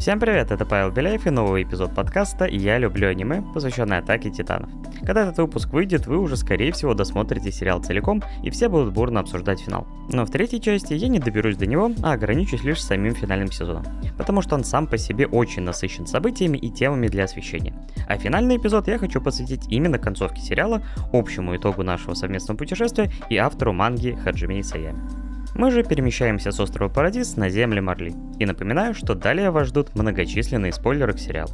Всем привет, это Павел Беляев и новый эпизод подкаста «Я люблю аниме», посвященный атаке титанов. Когда этот выпуск выйдет, вы уже скорее всего досмотрите сериал целиком и все будут бурно обсуждать финал. Но в третьей части я не доберусь до него, а ограничусь лишь самим финальным сезоном, потому что он сам по себе очень насыщен событиями и темами для освещения. А финальный эпизод я хочу посвятить именно концовке сериала, общему итогу нашего совместного путешествия и автору манги Хаджими Исаями. Мы же перемещаемся с острова Парадис на земли Марли. И напоминаю, что далее вас ждут многочисленные спойлеры к сериалу.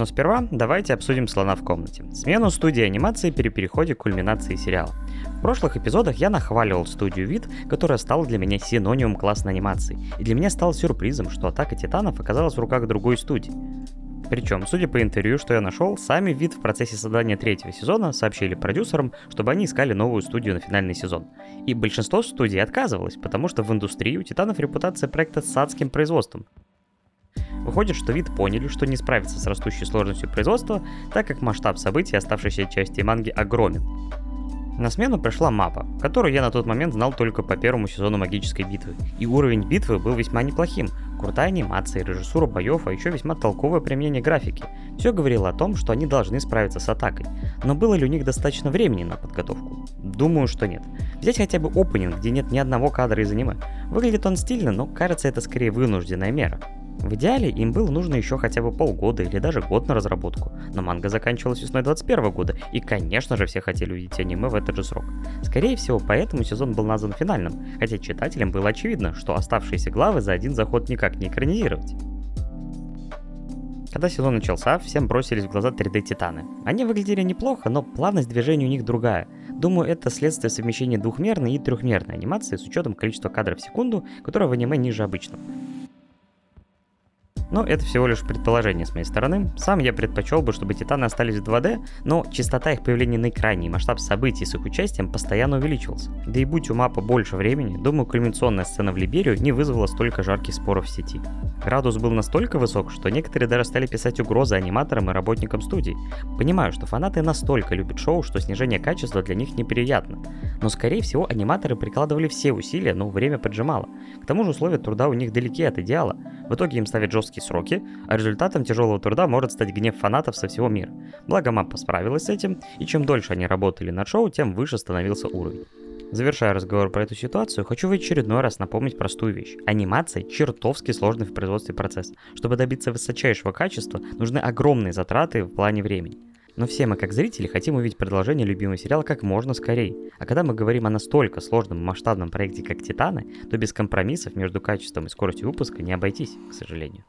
Но сперва давайте обсудим слона в комнате. Смену студии анимации при переходе к кульминации сериала. В прошлых эпизодах я нахваливал студию вид, которая стала для меня синонимом классной анимации. И для меня стало сюрпризом, что Атака Титанов оказалась в руках другой студии. Причем, судя по интервью, что я нашел, сами вид в процессе создания третьего сезона сообщили продюсерам, чтобы они искали новую студию на финальный сезон. И большинство студий отказывалось, потому что в индустрии у Титанов репутация проекта с адским производством. Выходит, что вид поняли, что не справится с растущей сложностью производства, так как масштаб событий оставшейся части манги огромен. На смену пришла мапа, которую я на тот момент знал только по первому сезону магической битвы. И уровень битвы был весьма неплохим. Крутая анимация, режиссура боев, а еще весьма толковое применение графики. Все говорило о том, что они должны справиться с атакой. Но было ли у них достаточно времени на подготовку? Думаю, что нет. Взять хотя бы опенинг, где нет ни одного кадра из аниме. Выглядит он стильно, но кажется это скорее вынужденная мера. В идеале им было нужно еще хотя бы полгода или даже год на разработку, но манга заканчивалась весной 21 года, и конечно же все хотели увидеть аниме в этот же срок. Скорее всего, поэтому сезон был назван финальным, хотя читателям было очевидно, что оставшиеся главы за один заход никак не экранизировать. Когда сезон начался, всем бросились в глаза 3D-титаны. Они выглядели неплохо, но плавность движения у них другая. Думаю, это следствие совмещения двухмерной и трехмерной анимации с учетом количества кадров в секунду, которое в аниме ниже обычного. Но это всего лишь предположение с моей стороны. Сам я предпочел бы, чтобы Титаны остались в 2D, но частота их появления на экране и масштаб событий с их участием постоянно увеличивался. Да и будь у мапа больше времени, думаю, кульминационная сцена в Либерию не вызвала столько жарких споров в сети. Градус был настолько высок, что некоторые даже стали писать угрозы аниматорам и работникам студий. Понимаю, что фанаты настолько любят шоу, что снижение качества для них неприятно. Но скорее всего аниматоры прикладывали все усилия, но время поджимало. К тому же условия труда у них далеки от идеала. В итоге им ставят жесткие короткие сроки, а результатом тяжелого труда может стать гнев фанатов со всего мира. Благо мапа справилась с этим, и чем дольше они работали над шоу, тем выше становился уровень. Завершая разговор про эту ситуацию, хочу в очередной раз напомнить простую вещь. Анимация – чертовски сложный в производстве процесс. Чтобы добиться высочайшего качества, нужны огромные затраты в плане времени. Но все мы, как зрители, хотим увидеть продолжение любимого сериала как можно скорее. А когда мы говорим о настолько сложном масштабном проекте, как «Титаны», то без компромиссов между качеством и скоростью выпуска не обойтись, к сожалению.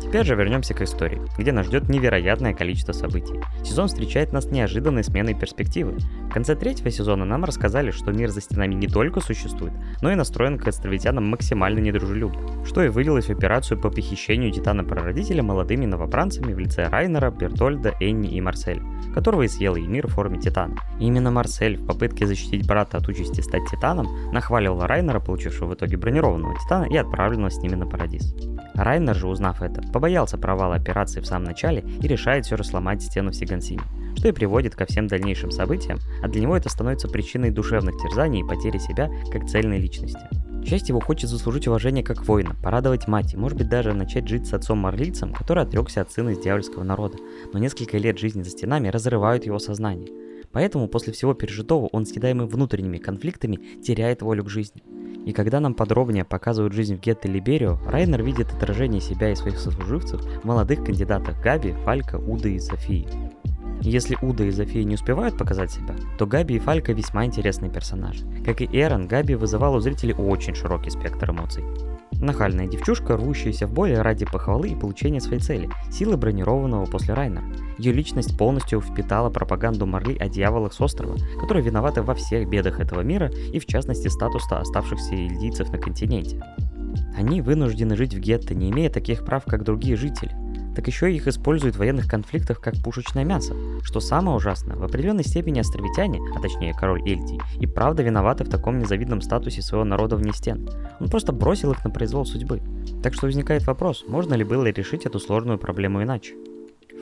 Теперь же вернемся к истории, где нас ждет невероятное количество событий. Сезон встречает нас неожиданной сменой перспективы. В конце третьего сезона нам рассказали, что мир за стенами не только существует, но и настроен к островитянам максимально недружелюбно, что и вылилось в операцию по похищению Титана-прародителя молодыми новобранцами в лице Райнера, Бертольда, Энни и Марселя, которого и съел Эмир в форме Титана. И именно Марсель в попытке защитить брата от участи стать Титаном нахваливал Райнера, получившего в итоге бронированного Титана и отправленного с ними на Парадис. Райнер же, узнав это, побоялся провала операции в самом начале и решает все же сломать стену в Сигансине, что и приводит ко всем дальнейшим событиям, а для него это становится причиной душевных терзаний и потери себя как цельной личности. Часть его хочет заслужить уважение как воина, порадовать мать и, может быть, даже начать жить с отцом Марлицем, который отрекся от сына из дьявольского народа, но несколько лет жизни за стенами разрывают его сознание. Поэтому после всего пережитого он, съедаемый внутренними конфликтами, теряет волю к жизни. И когда нам подробнее показывают жизнь в гетто Либерио, Райнер видит отражение себя и своих сослуживцев в молодых кандидатах Габи, Фалька, Уда и Софии. Если Уда и Зофия не успевают показать себя, то Габи и Фалька весьма интересные персонажи. Как и Эрон, Габи вызывал у зрителей очень широкий спектр эмоций. Нахальная девчушка, рвущаяся в бой ради похвалы и получения своей цели – силы бронированного после Райнера. Ее личность полностью впитала пропаганду Марли о дьяволах с острова, которые виноваты во всех бедах этого мира и в частности статуса оставшихся ильдийцев на континенте. Они вынуждены жить в гетто, не имея таких прав, как другие жители – так еще их используют в военных конфликтах как пушечное мясо. Что самое ужасное, в определенной степени островитяне, а точнее король Эльди, и правда виноваты в таком незавидном статусе своего народа вне стен. Он просто бросил их на произвол судьбы. Так что возникает вопрос, можно ли было решить эту сложную проблему иначе?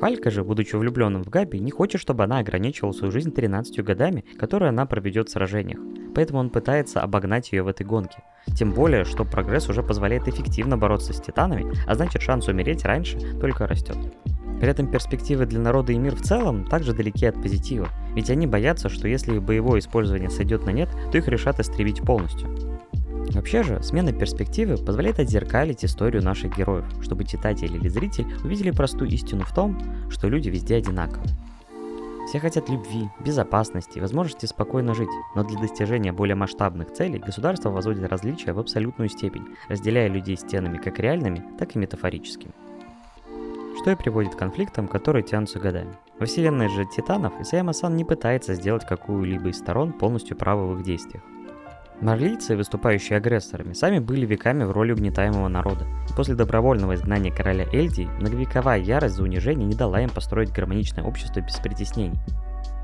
Фалька же, будучи влюбленным в Габи, не хочет, чтобы она ограничивала свою жизнь 13 годами, которые она проведет в сражениях. Поэтому он пытается обогнать ее в этой гонке. Тем более, что прогресс уже позволяет эффективно бороться с титанами, а значит шанс умереть раньше только растет. При этом перспективы для народа и мир в целом также далеки от позитива, ведь они боятся, что если их боевое использование сойдет на нет, то их решат истребить полностью. Вообще же, смена перспективы позволяет отзеркалить историю наших героев, чтобы читатель или зритель увидели простую истину в том, что люди везде одинаковы. Все хотят любви, безопасности, возможности спокойно жить, но для достижения более масштабных целей государство возводит различия в абсолютную степень, разделяя людей стенами как реальными, так и метафорическими. Что и приводит к конфликтам, которые тянутся годами. Во вселенной же Титанов Исайяма-сан не пытается сделать какую-либо из сторон полностью их действиях. Марлийцы, выступающие агрессорами, сами были веками в роли угнетаемого народа. И после добровольного изгнания короля Эльдии, многовековая ярость за унижение не дала им построить гармоничное общество без притеснений.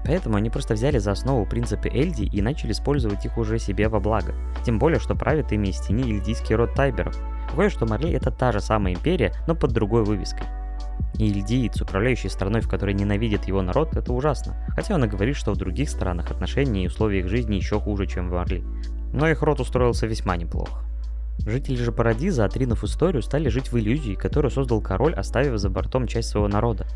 Поэтому они просто взяли за основу принципы Эльди и начали использовать их уже себе во благо. Тем более, что правит ими из тени эльдийский род Тайберов. Выходит, что Марли это та же самая империя, но под другой вывеской. И Ильдиец, управляющий страной, в которой ненавидит его народ, это ужасно. Хотя он и говорит, что в других странах отношения и условия их жизни еще хуже, чем в Марли но их род устроился весьма неплохо. Жители же Парадиза, отринув историю, стали жить в иллюзии, которую создал король, оставив за бортом часть своего народа.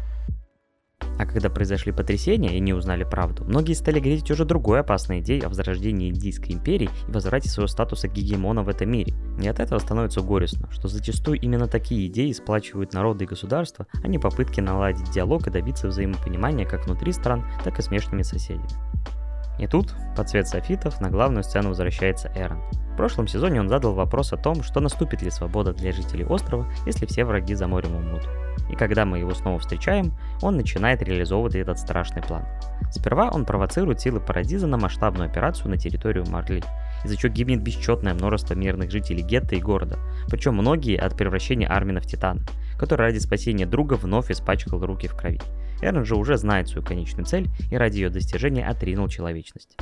А когда произошли потрясения и не узнали правду, многие стали греть уже другой опасной идеей о возрождении Индийской империи и возврате своего статуса гегемона в этом мире. И от этого становится горестно, что зачастую именно такие идеи сплачивают народы и государства, а не попытки наладить диалог и добиться взаимопонимания как внутри стран, так и с внешними соседями. И тут, под цвет софитов, на главную сцену возвращается Эрон. В прошлом сезоне он задал вопрос о том, что наступит ли свобода для жителей острова, если все враги за морем умрут. И когда мы его снова встречаем, он начинает реализовывать этот страшный план. Сперва он провоцирует силы Парадиза на масштабную операцию на территорию Марли, из-за чего гибнет бесчетное множество мирных жителей гетто и города, причем многие от превращения Армина в Титана, который ради спасения друга вновь испачкал руки в крови. Эрн же уже знает свою конечную цель и ради ее достижения отринул человечность.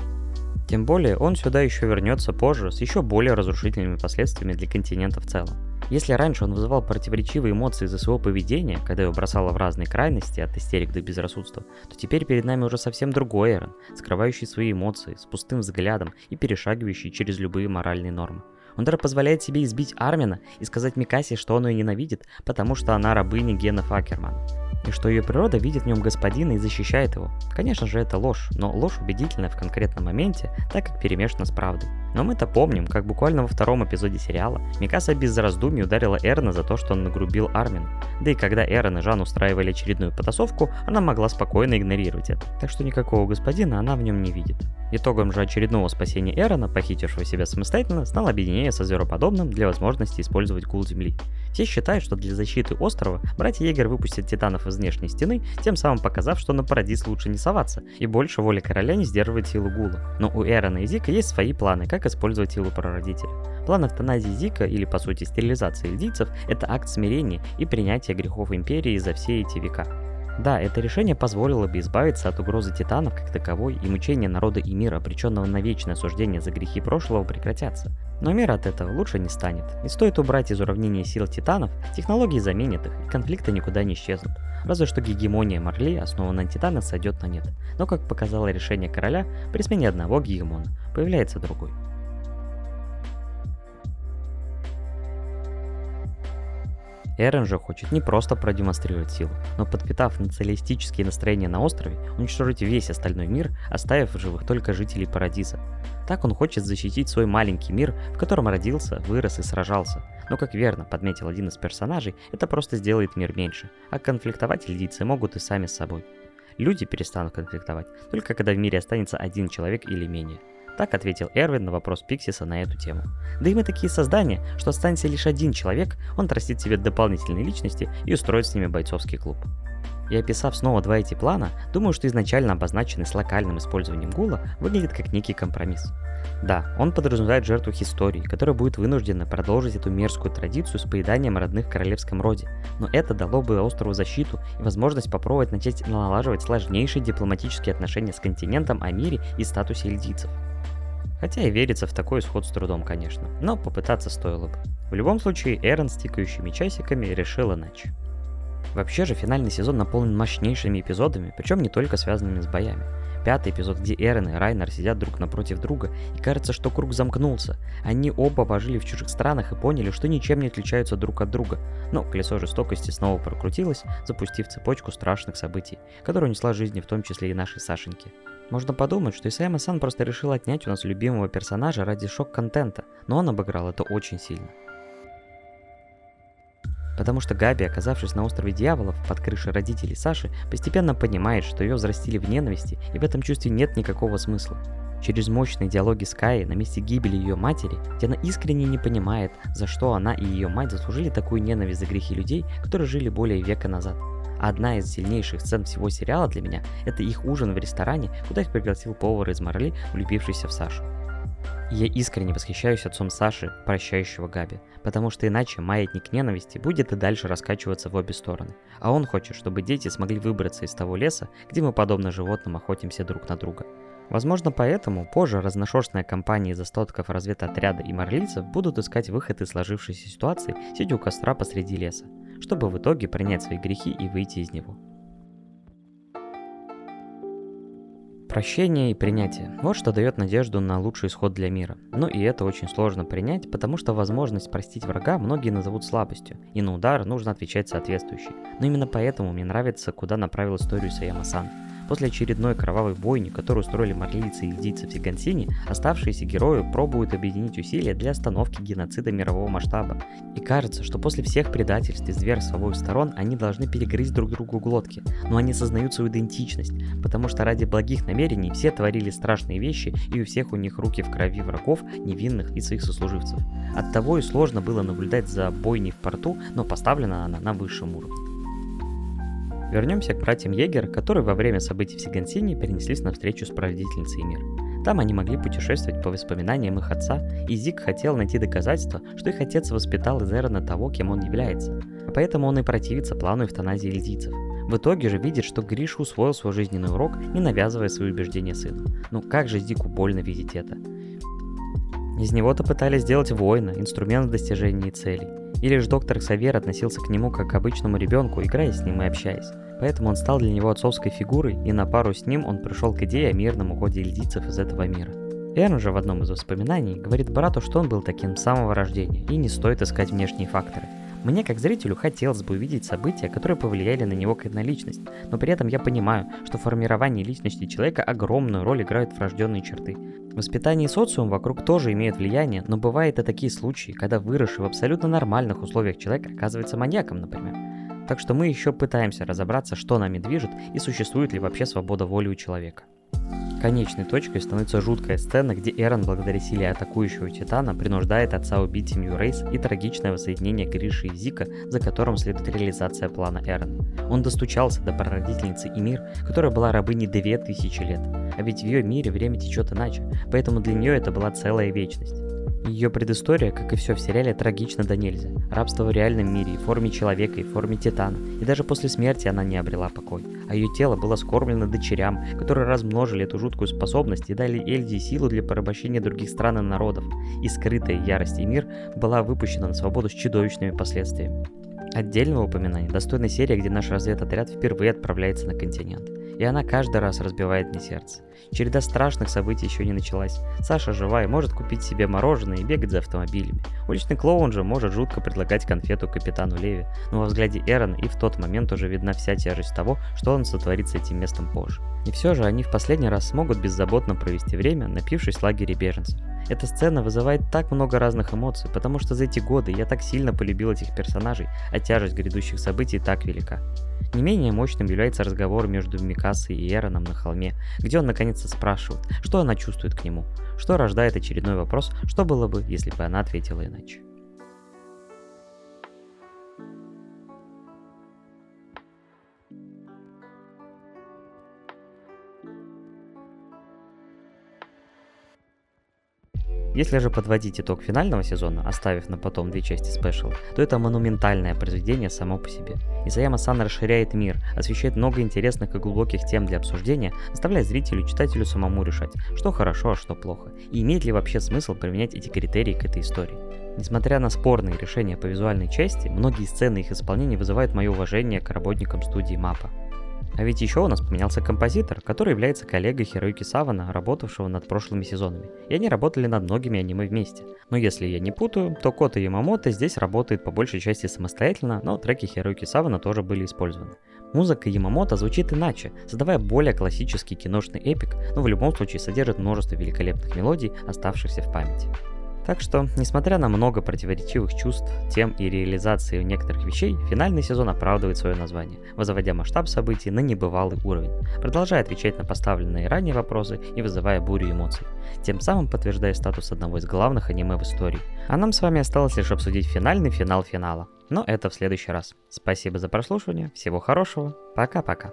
Тем более он сюда еще вернется позже с еще более разрушительными последствиями для континента в целом. Если раньше он вызывал противоречивые эмоции из-за своего поведения, когда его бросало в разные крайности, от истерик до безрассудства, то теперь перед нами уже совсем другой Эрон, скрывающий свои эмоции, с пустым взглядом и перешагивающий через любые моральные нормы. Он даже позволяет себе избить Армина и сказать Микасе, что он ее ненавидит, потому что она рабыня Гена Факермана и что ее природа видит в нем господина и защищает его. Конечно же, это ложь, но ложь убедительная в конкретном моменте, так как перемешана с правдой. Но мы-то помним, как буквально во втором эпизоде сериала Микаса без раздумий ударила Эрна за то, что он нагрубил Армин. Да и когда Эрон и Жан устраивали очередную потасовку, она могла спокойно игнорировать это. Так что никакого господина она в нем не видит. Итогом же очередного спасения Эрона, похитившего себя самостоятельно, стало объединение со звероподобным для возможности использовать гул Земли. Все считают, что для защиты острова братья Егер выпустят титанов из внешней стены, тем самым показав, что на Парадис лучше не соваться, и больше воли короля не сдерживает силу Гула. Но у Эрона и Зика есть свои планы, как использовать силу прародителя. План эвтаназии Зика, или по сути стерилизации льдийцев, это акт смирения и принятия грехов Империи за все эти века. Да, это решение позволило бы избавиться от угрозы титанов как таковой, и мучения народа и мира, обреченного на вечное осуждение за грехи прошлого, прекратятся. Но мир от этого лучше не станет. И стоит убрать из уравнения сил титанов, технологии заменят их, и конфликты никуда не исчезнут. Разве что гегемония Марли, основанная на титанах, сойдет на нет. Но, как показало решение короля, при смене одного гегемона появляется другой. Эрен же хочет не просто продемонстрировать силу, но подпитав националистические настроения на острове, уничтожить весь остальной мир, оставив в живых только жителей Парадиза. Так он хочет защитить свой маленький мир, в котором родился, вырос и сражался. Но, как верно подметил один из персонажей, это просто сделает мир меньше, а конфликтовать лидийцы могут и сами с собой. Люди перестанут конфликтовать, только когда в мире останется один человек или менее – так ответил Эрвин на вопрос Пиксиса на эту тему. Да и мы такие создания, что останется лишь один человек, он отрастит себе дополнительные личности и устроит с ними бойцовский клуб. И описав снова два эти плана, думаю, что изначально обозначенный с локальным использованием гула выглядит как некий компромисс. Да, он подразумевает жертву истории, которая будет вынуждена продолжить эту мерзкую традицию с поеданием родных в королевском роде, но это дало бы острову защиту и возможность попробовать начать налаживать сложнейшие дипломатические отношения с континентом о мире и статусе эльдийцев. Хотя и верится в такой исход с трудом, конечно, но попытаться стоило бы. В любом случае, Эрон с тикающими часиками решил иначе. Вообще же финальный сезон наполнен мощнейшими эпизодами, причем не только связанными с боями. Пятый эпизод, где Эрен и Райнер сидят друг напротив друга, и кажется, что круг замкнулся. Они оба пожили в чужих странах и поняли, что ничем не отличаются друг от друга. Но колесо жестокости снова прокрутилось, запустив цепочку страшных событий, которая унесла жизни в том числе и нашей Сашеньки. Можно подумать, что Исайма Сан просто решил отнять у нас любимого персонажа ради шок-контента, но он обыграл это очень сильно. Потому что Габи, оказавшись на острове дьяволов под крышей родителей Саши, постепенно понимает, что ее взрастили в ненависти, и в этом чувстве нет никакого смысла. Через мощные диалоги с Каей на месте гибели ее матери, где она искренне не понимает, за что она и ее мать заслужили такую ненависть за грехи людей, которые жили более века назад. Одна из сильнейших сцен всего сериала для меня – это их ужин в ресторане, куда их пригласил повар из Марли, влюбившийся в Сашу. Я искренне восхищаюсь отцом Саши, прощающего Габи, потому что иначе маятник ненависти будет и дальше раскачиваться в обе стороны. А он хочет, чтобы дети смогли выбраться из того леса, где мы подобно животным охотимся друг на друга. Возможно, поэтому позже разношерстная компания из остатков разведотряда и марлийцев будут искать выход из сложившейся ситуации, сидя у костра посреди леса, чтобы в итоге принять свои грехи и выйти из него. Прощение и принятие. Вот что дает надежду на лучший исход для мира. Но и это очень сложно принять, потому что возможность простить врага многие назовут слабостью, и на удар нужно отвечать соответствующий. Но именно поэтому мне нравится, куда направил историю Саяма-сан. После очередной кровавой бойни, которую устроили марлийцы и льдийцы в Сигансине, оставшиеся герои пробуют объединить усилия для остановки геноцида мирового масштаба. И кажется, что после всех предательств и зверств обоих сторон они должны перегрызть друг другу глотки, но они сознают свою идентичность, потому что ради благих намерений все творили страшные вещи, и у всех у них руки в крови врагов, невинных и своих сослуживцев. Оттого и сложно было наблюдать за бойней в порту, но поставлена она на высшем уровне. Вернемся к братьям Егер, которые во время событий в Сигансине перенеслись на встречу с правительницей мир. Там они могли путешествовать по воспоминаниям их отца, и Зик хотел найти доказательства, что их отец воспитал из Эрона того, кем он является. Поэтому он и противится плану эвтаназии льдийцев. В итоге же видит, что Гриша усвоил свой жизненный урок, не навязывая свои убеждения сыну. Ну как же Зику больно видеть это? Из него-то пытались сделать воина, инструмент в достижении целей. Или же доктор Ксавер относился к нему как к обычному ребенку, играя с ним и общаясь. Поэтому он стал для него отцовской фигурой, и на пару с ним он пришел к идее о мирном уходе ильдийцев из этого мира. Эрн же в одном из воспоминаний говорит брату, что он был таким с самого рождения, и не стоит искать внешние факторы. Мне, как зрителю, хотелось бы увидеть события, которые повлияли на него как на личность, но при этом я понимаю, что в формировании личности человека огромную роль играют врожденные черты. Воспитание и социум вокруг тоже имеют влияние, но бывают и такие случаи, когда выросший в абсолютно нормальных условиях человек оказывается маньяком, например. Так что мы еще пытаемся разобраться, что нами движет и существует ли вообще свобода воли у человека. Конечной точкой становится жуткая сцена, где Эрон благодаря силе атакующего Титана принуждает отца убить семью Рейс и трагичное воссоединение Гриши и Зика, за которым следует реализация плана Эрона. Он достучался до прародительницы Имир, которая была рабыней 2000 лет, а ведь в ее мире время течет иначе, поэтому для нее это была целая вечность. Ее предыстория, как и все в сериале, трагична до нельзя. Рабство в реальном мире, в форме человека, и в форме титана. И даже после смерти она не обрела покой. А ее тело было скормлено дочерям, которые размножили эту жуткую способность и дали Эльди силу для порабощения других стран и народов. И скрытая ярость и мир была выпущена на свободу с чудовищными последствиями. Отдельного упоминания достойна серия, где наш разведотряд впервые отправляется на континент. И она каждый раз разбивает мне сердце. Череда страшных событий еще не началась. Саша жива и может купить себе мороженое и бегать за автомобилями. Уличный клоун же может жутко предлагать конфету капитану Леви, но во взгляде Эрона и в тот момент уже видна вся тяжесть того, что он сотворит с этим местом позже. И все же они в последний раз смогут беззаботно провести время, напившись в лагере беженцев. Эта сцена вызывает так много разных эмоций, потому что за эти годы я так сильно полюбил этих персонажей, а тяжесть грядущих событий так велика. Не менее мощным является разговор между Микасой и Эроном на холме, где он наконец-то спрашивает, что она чувствует к нему, что рождает очередной вопрос, что было бы, если бы она ответила иначе. Если же подводить итог финального сезона, оставив на потом две части спешл, то это монументальное произведение само по себе. Исаяма Сан расширяет мир, освещает много интересных и глубоких тем для обсуждения, оставляя зрителю и читателю самому решать, что хорошо, а что плохо, и имеет ли вообще смысл применять эти критерии к этой истории. Несмотря на спорные решения по визуальной части, многие сцены их исполнения вызывают мое уважение к работникам студии Мапа. А ведь еще у нас поменялся композитор, который является коллегой Хироюки Савана, работавшего над прошлыми сезонами. И они работали над многими аниме вместе. Но если я не путаю, то Кота Ямамото здесь работает по большей части самостоятельно, но треки Хироюки Савана тоже были использованы. Музыка Ямамото звучит иначе, создавая более классический киношный эпик, но в любом случае содержит множество великолепных мелодий, оставшихся в памяти. Так что, несмотря на много противоречивых чувств, тем и реализации некоторых вещей, финальный сезон оправдывает свое название, возводя масштаб событий на небывалый уровень, продолжая отвечать на поставленные ранее вопросы и вызывая бурю эмоций, тем самым подтверждая статус одного из главных аниме в истории. А нам с вами осталось лишь обсудить финальный финал финала. Но это в следующий раз. Спасибо за прослушивание, всего хорошего, пока-пока.